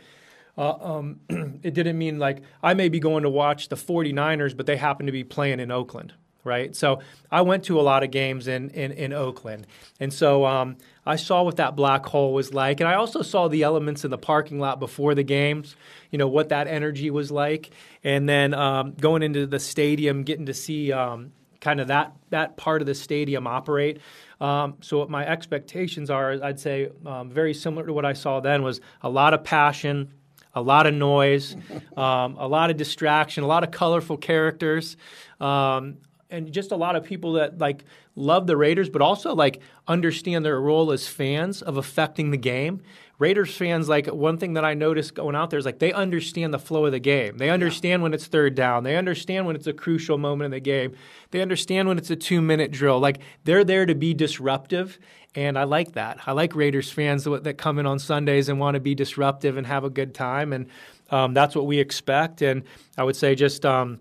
S4: Uh, um, <clears throat> it didn't mean like I may be going to watch the 49ers, but they happen to be playing in Oakland, right? So I went to a lot of games in, in, in Oakland. And so um, I saw what that black hole was like. And I also saw the elements in the parking lot before the games, you know, what that energy was like. And then um, going into the stadium, getting to see um, kind of that, that part of the stadium operate. Um, so what my expectations are, I'd say um, very similar to what I saw then, was a lot of passion, a lot of noise, <laughs> um, a lot of distraction, a lot of colorful characters, um, and just a lot of people that like love the Raiders, but also like understand their role as fans of affecting the game. Raiders fans, like one thing that I noticed going out there is like they understand the flow of the game. They understand yeah. when it's third down. They understand when it's a crucial moment in the game. They understand when it's a two minute drill. Like they're there to be disruptive. And I like that. I like Raiders fans that, that come in on Sundays and want to be disruptive and have a good time. And um, that's what we expect. And I would say just, um,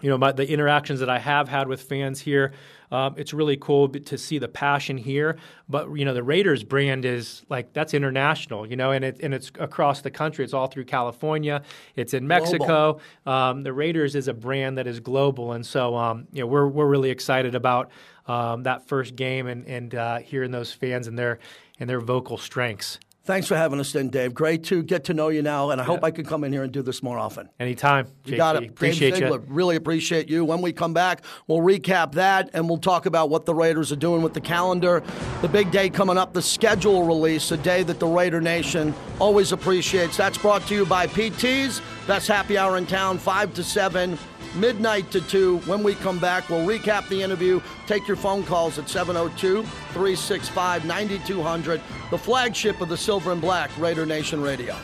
S4: you know, my, the interactions that I have had with fans here, um, it's really cool to see the passion here. But you know, the Raiders brand is like that's international, you know, and it and it's across the country. It's all through California. It's in Mexico. Um, the Raiders is a brand that is global, and so um, you know, we're we're really excited about um, that first game and and uh, hearing those fans and their and their vocal strengths.
S2: Thanks for having us in, Dave. Great to get to know you now, and I yeah. hope I can come in here and do this more often.
S4: Anytime.
S2: You JT. got it.
S4: Appreciate
S2: Dave Ziegler,
S4: you.
S2: Really appreciate you. When we come back, we'll recap that, and we'll talk about what the Raiders are doing with the calendar. The big day coming up, the schedule release, a day that the Raider Nation always appreciates. That's brought to you by PT's. Best happy hour in town, 5 to 7 midnight to 2. When we come back, we'll recap the interview. Take your phone calls at 702 365 9200, the flagship of the Silver and Black Raider Nation Radio.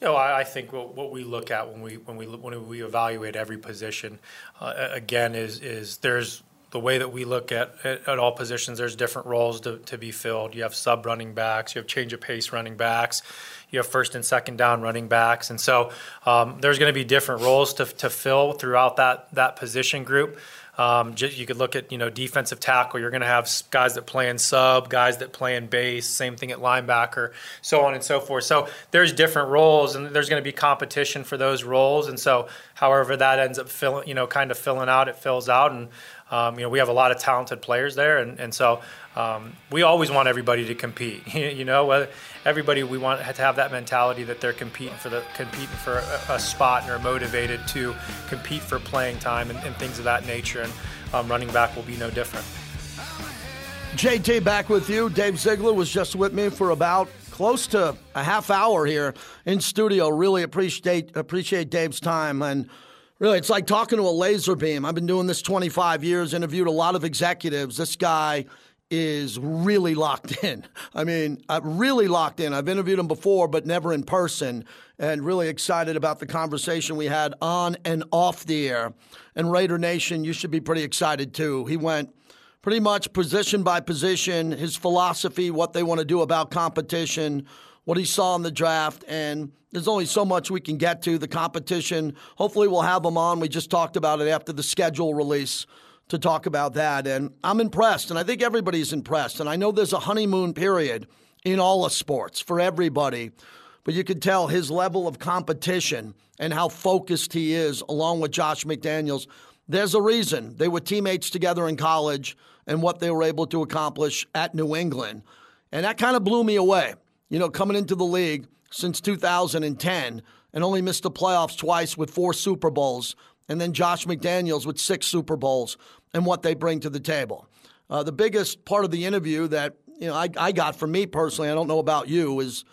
S4: You know, I, I think what, what, we look at when we when we when we evaluate every position, uh, again, is is there's the way that we look at, at, at, all positions. There's different roles to, to be filled. You have sub running backs, you have change of pace running backs, you have first and second down running backs, and so um, there's going to be different roles to, to fill throughout that that position group. Um, you could look at you know defensive tackle. You're going to have guys that play in sub, guys that play in base. Same thing at linebacker, so on and so forth. So there's different roles, and there's going to be competition for those roles. And so, however that ends up filling, you know, kind of filling out, it fills out. And um, you know, we have a lot of talented players there, and, and so um, we always want everybody to compete. <laughs> you know, everybody we want to have that mentality that they're competing for the competing for a, a spot and are motivated to compete for playing time and, and things of that nature. And um, running back will be no different.
S2: JT back with you. Dave Ziegler was just with me for about close to a half hour here in studio. Really appreciate appreciate Dave's time and really it's like talking to a laser beam. I've been doing this 25 years, interviewed a lot of executives. This guy is really locked <laughs> in. I mean, I'm really locked in. I've interviewed him before, but never in person, and really excited about the conversation we had on and off the air. And Raider Nation, you should be pretty excited too. He went pretty much position by position, his philosophy, what they want to do about competition, what he saw in the draft, and there's only so much we can get to. The competition, hopefully, we'll have him on. We just talked about it after the schedule release to talk about that. And I'm impressed, and I think everybody's impressed. And I know there's a honeymoon period in all of sports for everybody, but you can tell his level of competition and how focused he is, along with Josh McDaniels. There's a reason they were teammates together in college and what they were able to accomplish at New England. And that kind of blew me away. You know, coming into the league since 2010 and only missed the playoffs twice with four Super Bowls, and then Josh McDaniels with six Super Bowls and what they bring to the table. Uh, the biggest part of the interview that you know I, I got from me personally, I don't know about you, is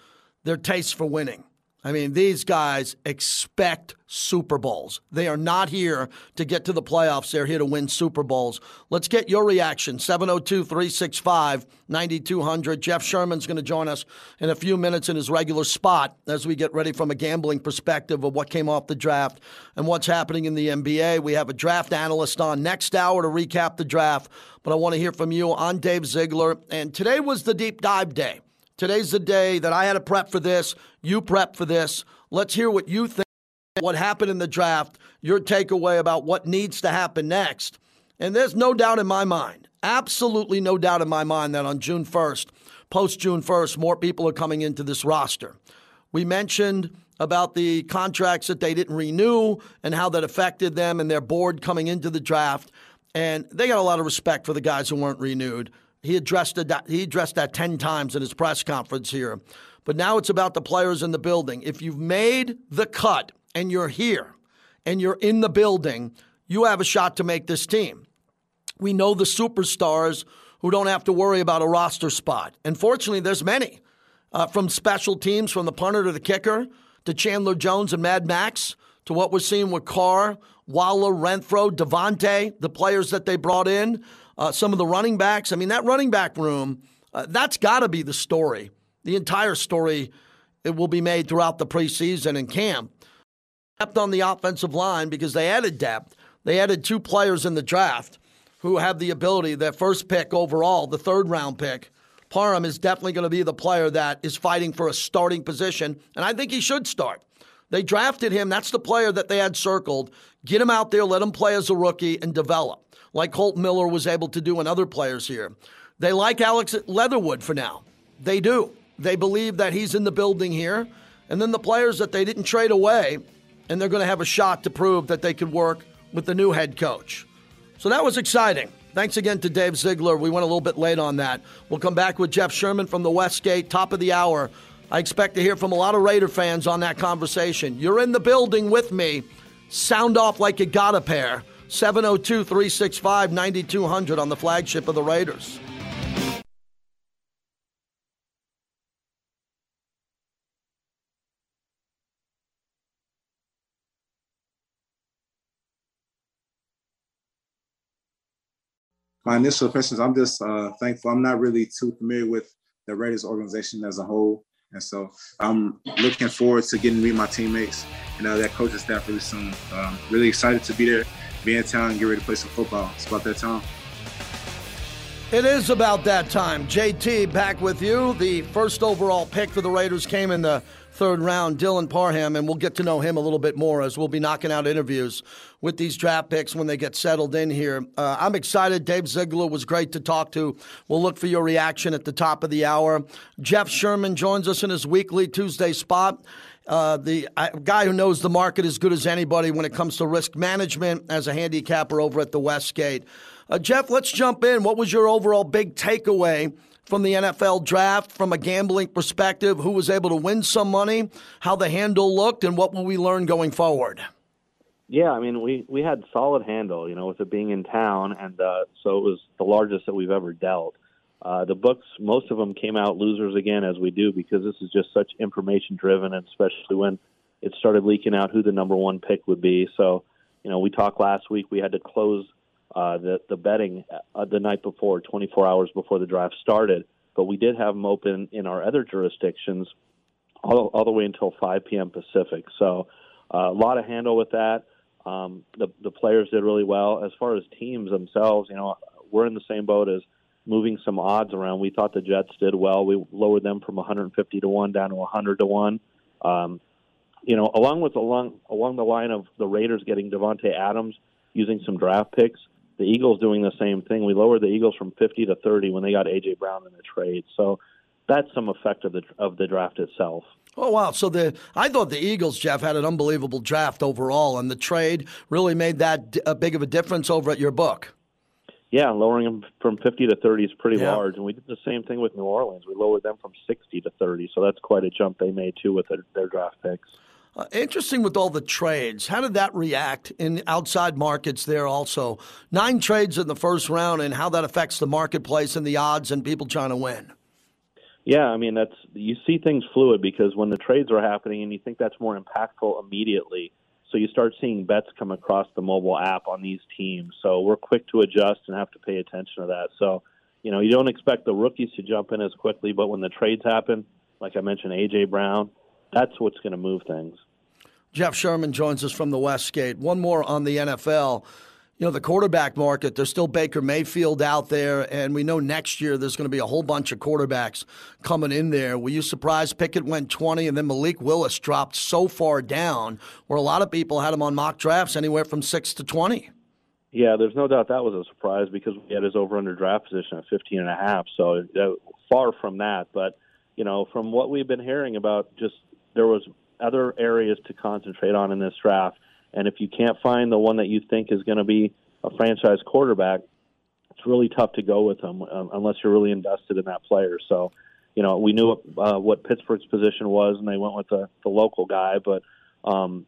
S2: their taste for winning. I mean, these guys expect Super Bowls. They are not here to get to the playoffs. They're here to win Super Bowls. Let's get your reaction. 702 365 9200. Jeff Sherman's going to join us in a few minutes in his regular spot as we get ready from a gambling perspective of what came off the draft and what's happening in the NBA. We have a draft analyst on next hour to recap the draft, but I want to hear from you on Dave Ziegler. And today was the deep dive day. Today's the day that I had to prep for this. You prep for this. Let's hear what you think, what happened in the draft, your takeaway about what needs to happen next. And there's no doubt in my mind, absolutely no doubt in my mind, that on June 1st, post June 1st, more people are coming into this roster. We mentioned about the contracts that they didn't renew and how that affected them and their board coming into the draft. And they got a lot of respect for the guys who weren't renewed. He addressed that, he addressed that 10 times in his press conference here. But now it's about the players in the building. If you've made the cut and you're here and you're in the building, you have a shot to make this team. We know the superstars who don't have to worry about a roster spot. And fortunately, there's many. Uh, from special teams, from the punter to the kicker, to Chandler Jones and Mad Maxx, to what we're seeing with Carr, Waller, Renfrow, Davante, the players that they brought in uh, some of the running backs. I mean, that running back room, uh, that's got to be the story. The entire story it will be made throughout the preseason and camp. Depth on the offensive line because they added depth. They added two players in the draft who have the ability, their first pick overall, the third round pick. Parham is definitely going to be the player that is fighting for a starting position, and I think he should start. They drafted him. That's the player that they had circled. Get him out there, let him play as a rookie, and develop like Kolton Miller was able to do and other players here. They like Alex Leatherwood for now. They do. They believe that he's in the building here. And then the players that they didn't trade away, and they're going to have a shot to prove that they could work with the new head coach. So that was exciting. Thanks again to Dave Ziegler. We went a little bit late on that. We'll come back with Jeff Sherman from the Westgate, top of the hour. I expect to hear from a lot of Raider fans on that conversation. You're in the building with me. Sound off like you got a pair. 702 365 9200 on the flagship of the Raiders.
S5: My initial questions, I'm just uh, thankful. I'm not really too familiar with the Raiders organization as a whole. And so I'm looking forward to getting to meet my teammates and uh, that coaching staff really soon. Um, really excited to be there be in town and get ready to play some football. It's about that time.
S2: It is about that time. JT back with you. The first overall pick for the Raiders came in the third round, Dylan Parham, and we'll get to know him a little bit more as we'll be knocking out interviews with these draft picks when they get settled in here. Uh, I'm excited. Dave Ziegler was great to talk to. We'll look for your reaction at the top of the hour. Jeff Sherman joins us in his weekly Tuesday spot. Uh, the uh, guy who knows the market as good as anybody when it comes to risk management as a handicapper over at the Westgate. Uh, Jeff, let's jump in. What was your overall big takeaway from the NFL draft from a gambling perspective? Who was able to win some money? How the handle looked, and what will we learn going forward?
S6: Yeah, I mean, we we had solid handle, you know, with it being in town, and uh, so it was the largest that we've ever dealt. Uh, the books, most of them came out losers again, as we do, because this is just such information driven, and especially when it started leaking out who the number one pick would be. So, you know, we talked last week. We had to close uh, the the betting uh, the night before, 24 hours before the draft started. But we did have them open in our other jurisdictions all, all the way until 5 p.m. Pacific. So uh, a lot of handle with that. Um, the the players did really well. As far as teams themselves, you know, we're in the same boat as moving some odds around. We thought the Jets did well. We lowered them from 150 to one down to 100 to one. Um, you know, along with along along the line of the Raiders getting Davante Adams using some draft picks, the Eagles doing the same thing. We lowered the Eagles from 50 to 30 when they got AJ Brown in the trade. So that's some effect of the of the draft itself.
S2: Oh wow! So the I thought the Eagles, Jeff, had an unbelievable draft overall, and the trade really made that a big of a difference over at your book.
S6: Yeah, lowering them from 50 to 30 is pretty yeah. large, and we did the same thing with New Orleans. We lowered them from 60 to 30, so that's quite a jump they made too with their, their draft picks.
S2: Uh, interesting with all the trades. How did that react in outside markets there also? Nine trades in the first round and how that affects the marketplace and the odds and people trying to win.
S6: Yeah, I mean that's you see things fluid because when the trades are happening and you think that's more impactful immediately, so you start seeing bets come across the mobile app on these teams. So we're quick to adjust and have to pay attention to that. So, you know, you don't expect the rookies to jump in as quickly, but when the trades happen, like I mentioned, AJ Brown, that's what's going to move things.
S2: Jeff Sherman joins us from the Westgate. One more on the NFL. You know, the quarterback market, there's still Baker Mayfield out there, and we know next year there's going to be a whole bunch of quarterbacks coming in there. Were you surprised Pickett went 20 and then Malik Willis dropped so far down where a lot of people had him on mock drafts anywhere from 6 to 20?
S6: Yeah, there's no doubt that was a surprise because we had his over under draft position at 15 and a half. So uh, far from that, but you know, from what we've been hearing about just there was other areas to concentrate on in this draft. And if you can't find the one that you think is going to be a franchise quarterback, it's really tough to go with them um, unless you're really invested in that player. So, you know, we knew uh, what Pittsburgh's position was, and they went with the, the local guy. But um,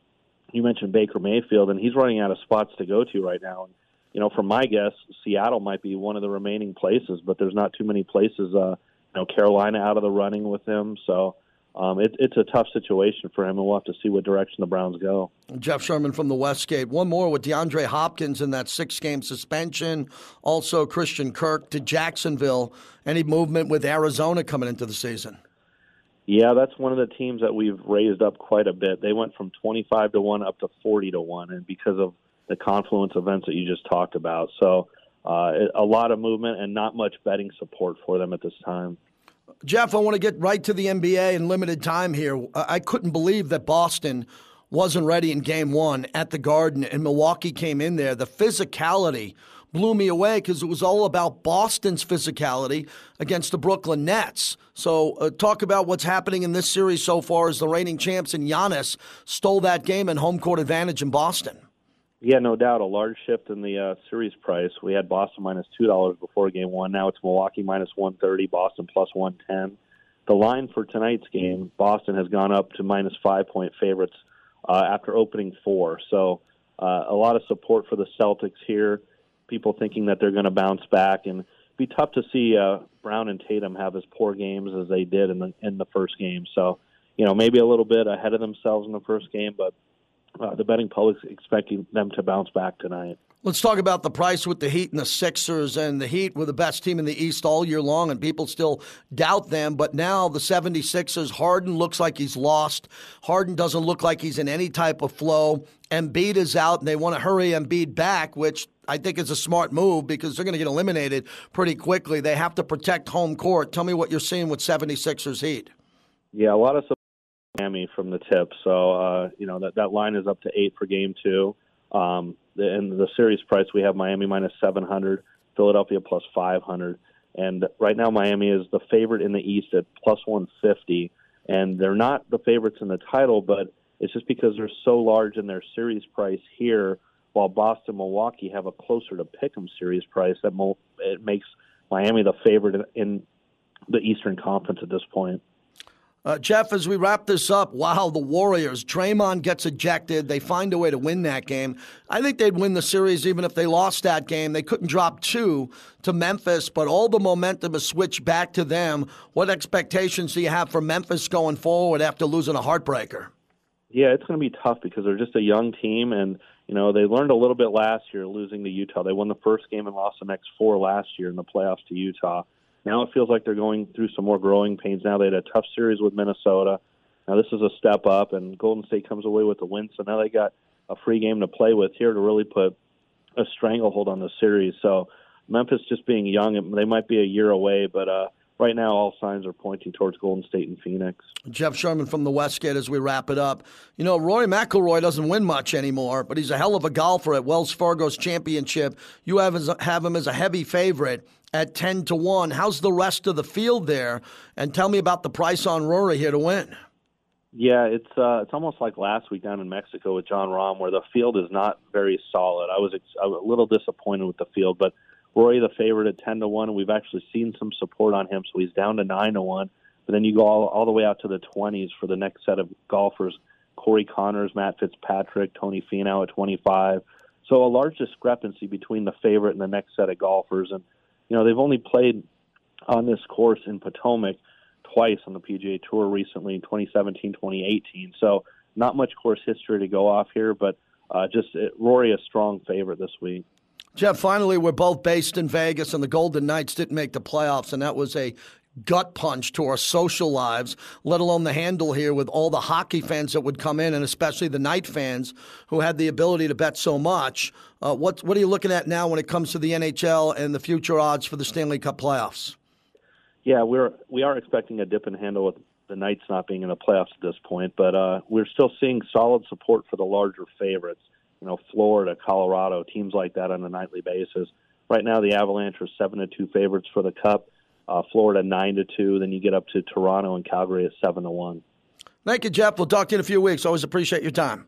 S6: you mentioned Baker Mayfield, and he's running out of spots to go to right now. And, you know, from my guess, Seattle might be one of the remaining places, but there's not too many places. Uh, you know, Carolina out of the running with him, so um, it, it's a tough situation for him, and we'll have to see what direction the Browns go.
S2: Jeff Sherman from the Westgate. One more with DeAndre Hopkins in that six game suspension. Also, Christian Kirk to Jacksonville. Any movement with Arizona coming into the season?
S6: Yeah, that's one of the teams that we've raised up quite a bit. They went from 25 to 1 up to 40 to 1, and because of the confluence events that you just talked about. So, uh, a lot of movement and not much betting support for them at this time.
S2: Jeff, I want to get right to the NBA in limited time here. I couldn't believe that Boston wasn't ready in game one at the Garden and Milwaukee came in there. The physicality blew me away because it was all about Boston's physicality against the Brooklyn Nets. So, uh, talk about what's happening in this series so far as the reigning champs and Giannis stole that game and home court advantage in Boston.
S6: Yeah, no doubt. A large shift in the uh, series price. We had Boston minus two dollars before game one. Now it's Milwaukee minus one thirty. Boston plus one ten. The line for tonight's game, Boston has gone up to minus five point favorites uh, after opening four. So uh, a lot of support for the Celtics here. People thinking that they're going to bounce back, and be tough to see uh, Brown and Tatum have as poor games as they did in the in the first game. So you know maybe a little bit ahead of themselves in the first game, but uh, the betting public's expecting them to bounce back tonight.
S2: Let's talk about the price with the Heat and the Sixers. And the Heat were the best team in the East all year long, and people still doubt them. But now the 76ers, Harden looks like he's lost. Harden doesn't look like he's in any type of flow. Embiid is out, and they want to hurry Embiid back, which I think is a smart move because they're going to get eliminated pretty quickly. They have to protect home court. Tell me what you're seeing with 76ers Heat.
S6: Yeah, a lot of Miami from the tip. So uh, you know that that line is up to eight for game two. Um, and the series price we have Miami minus seven hundred, Philadelphia plus five hundred, and right now Miami is the favorite in the East at plus one fifty, and they're not the favorites in the title, but it's just because they're so large in their series price here, while Boston, Milwaukee have a closer to pick'em series price that mo- it makes Miami the favorite in the Eastern Conference at this point.
S2: Uh, Jeff, as we wrap this up, wow, the Warriors. Draymond gets ejected. They find a way to win that game. I think they'd win the series even if they lost that game. They couldn't drop two to Memphis, but all the momentum is switched back to them. What expectations do you have for Memphis going forward after losing a heartbreaker?
S6: Yeah, it's going to be tough because they're just a young team, and you know they learned a little bit last year losing to Utah. They won the first game and lost the next four last year in the playoffs to Utah. Now it feels like they're going through some more growing pains. Now they had a tough series with Minnesota. Now this is a step up, and Golden State comes away with the win. So now they got a free game to play with here to really put a stranglehold on the series. So Memphis just being young, they might be a year away, but uh, right now all signs are pointing towards Golden State and Phoenix.
S2: Jeff Sherman from the Westgate as we wrap it up. You know, Rory McIlroy doesn't win much anymore, but he's a hell of a golfer at Wells Fargo's championship. You have, have him as a heavy favorite at 10 to 1. How's the rest of the field there? And tell me about the price on Rory here to win.
S6: Yeah, it's uh, it's almost like last week down in Mexico with Jon Rahm, where the field is not very solid. I was, ex- I was a little disappointed with the field, but Rory the favorite at ten to one. We've actually seen some support on him, so he's down to nine to one. But then you go all, all the way out to the twenties for the next set of golfers: Corey Conners, Matt Fitzpatrick, Tony Finau at twenty five. So a large discrepancy between the favorite and the next set of golfers, and you know they've only played on this course in Potomac twice on the PGA Tour recently in 2017, 2018. So not much course history to go off here, but uh, just it, Rory a strong favorite this week.
S2: Jeff, finally, we're both based in Vegas, and the Golden Knights didn't make the playoffs, and that was a gut punch to our social lives, let alone the handle here with all the hockey fans that would come in, and especially the Knight fans who had the ability to bet so much. Uh, what what are you looking at now when it comes to the NHL and the future odds for the Stanley Cup playoffs?
S6: Yeah, we're we are expecting a dip in handle with the Knights not being in the playoffs at this point, but uh, we're still seeing solid support for the larger favorites. You know, Florida, Colorado, teams like that on a nightly basis. Right now, the Avalanche are seven to two favorites for the Cup. Uh, Florida nine to two. Then you get up to Toronto and Calgary at seven to one.
S2: Thank you, Jeff. We'll talk to you in a few weeks. Always appreciate your time.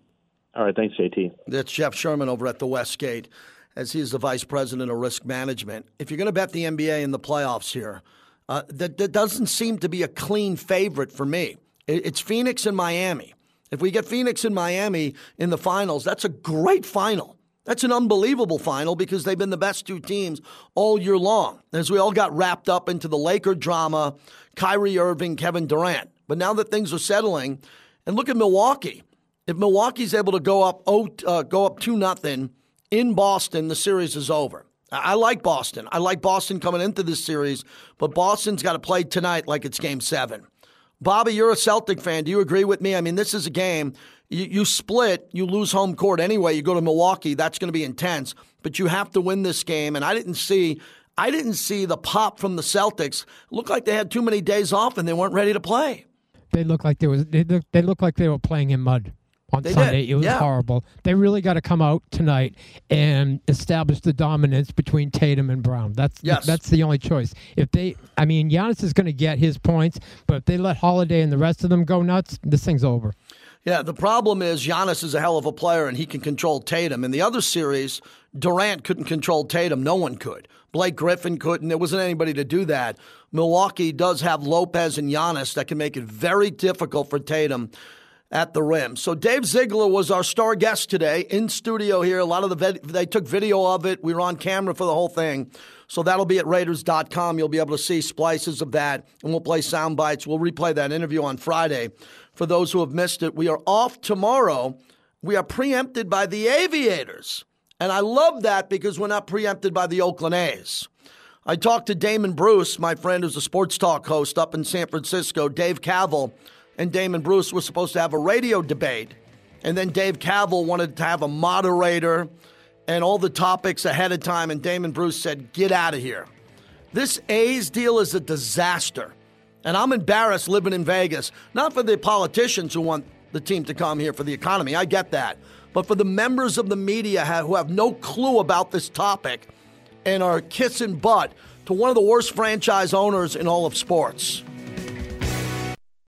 S6: All right, thanks, JT.
S2: That's Jeff Sherman over at the Westgate, as he's the vice president of risk management. If you're going to bet the NBA in the playoffs here, uh, that, that doesn't seem to be a clean favorite for me. It's Phoenix and Miami. If we get Phoenix and Miami in the finals, that's a great final. That's an unbelievable final because they've been the best two teams all year long. As we all got wrapped up into the Laker drama, Kyrie Irving, Kevin Durant. But now that things are settling, and look at Milwaukee. If Milwaukee's able to go up, uh, go up two nothing in Boston, the series is over. I like Boston. I like Boston coming into this series, but Boston's got to play tonight like it's game seven. Bobby, you're a Celtic fan. Do you agree with me? I mean, this is a game. You, you split, you lose home court anyway. You go to Milwaukee, that's going to be intense. But you have to win this game. And I didn't see, I didn't see the pop from the Celtics. It looked like they had too many days off and they weren't ready to play.
S7: They looked like they was. They looked, they looked like they were playing in mud on
S2: They
S7: Sunday.
S2: did,
S7: It was
S2: yeah.
S7: horrible. They really got to come out tonight and establish the dominance between Tatum and Brown. That's
S2: Yes.
S7: that's the only choice. If they, I mean, Giannis is going to get his points, but if they let Holiday and the rest of them go nuts, this thing's over.
S2: Yeah, the problem is Giannis is a hell of a player and he can control Tatum. In the other series, Durant couldn't control Tatum. No one could. Blake Griffin couldn't. There wasn't anybody to do that. Milwaukee does have Lopez and Giannis that can make it very difficult for Tatum at the rim. So Dave Ziegler was our star guest today in studio here. A lot of the they took video of it. We were on camera for the whole thing. So that'll be at Raiders.com. You'll be able to see splices of that, and we'll play sound bites. We'll replay that interview on Friday. For those who have missed it, we are off tomorrow. We are preempted by the Aviators. And I love that because we're not preempted by the Oakland A's. I talked to Damon Bruce, my friend who's a sports talk host up in San Francisco. Dave Kaval and Damon Bruce were supposed to have a radio debate. And then Dave Kaval wanted to have a moderator and all the topics ahead of time. And Damon Bruce said, Get out of here. This A's deal is a disaster. And I'm embarrassed living in Vegas, not for the politicians who want the team to come here for the economy. I get that. But for the members of the media who have no clue about this topic and are kissing butt to one of the worst franchise owners in all of sports.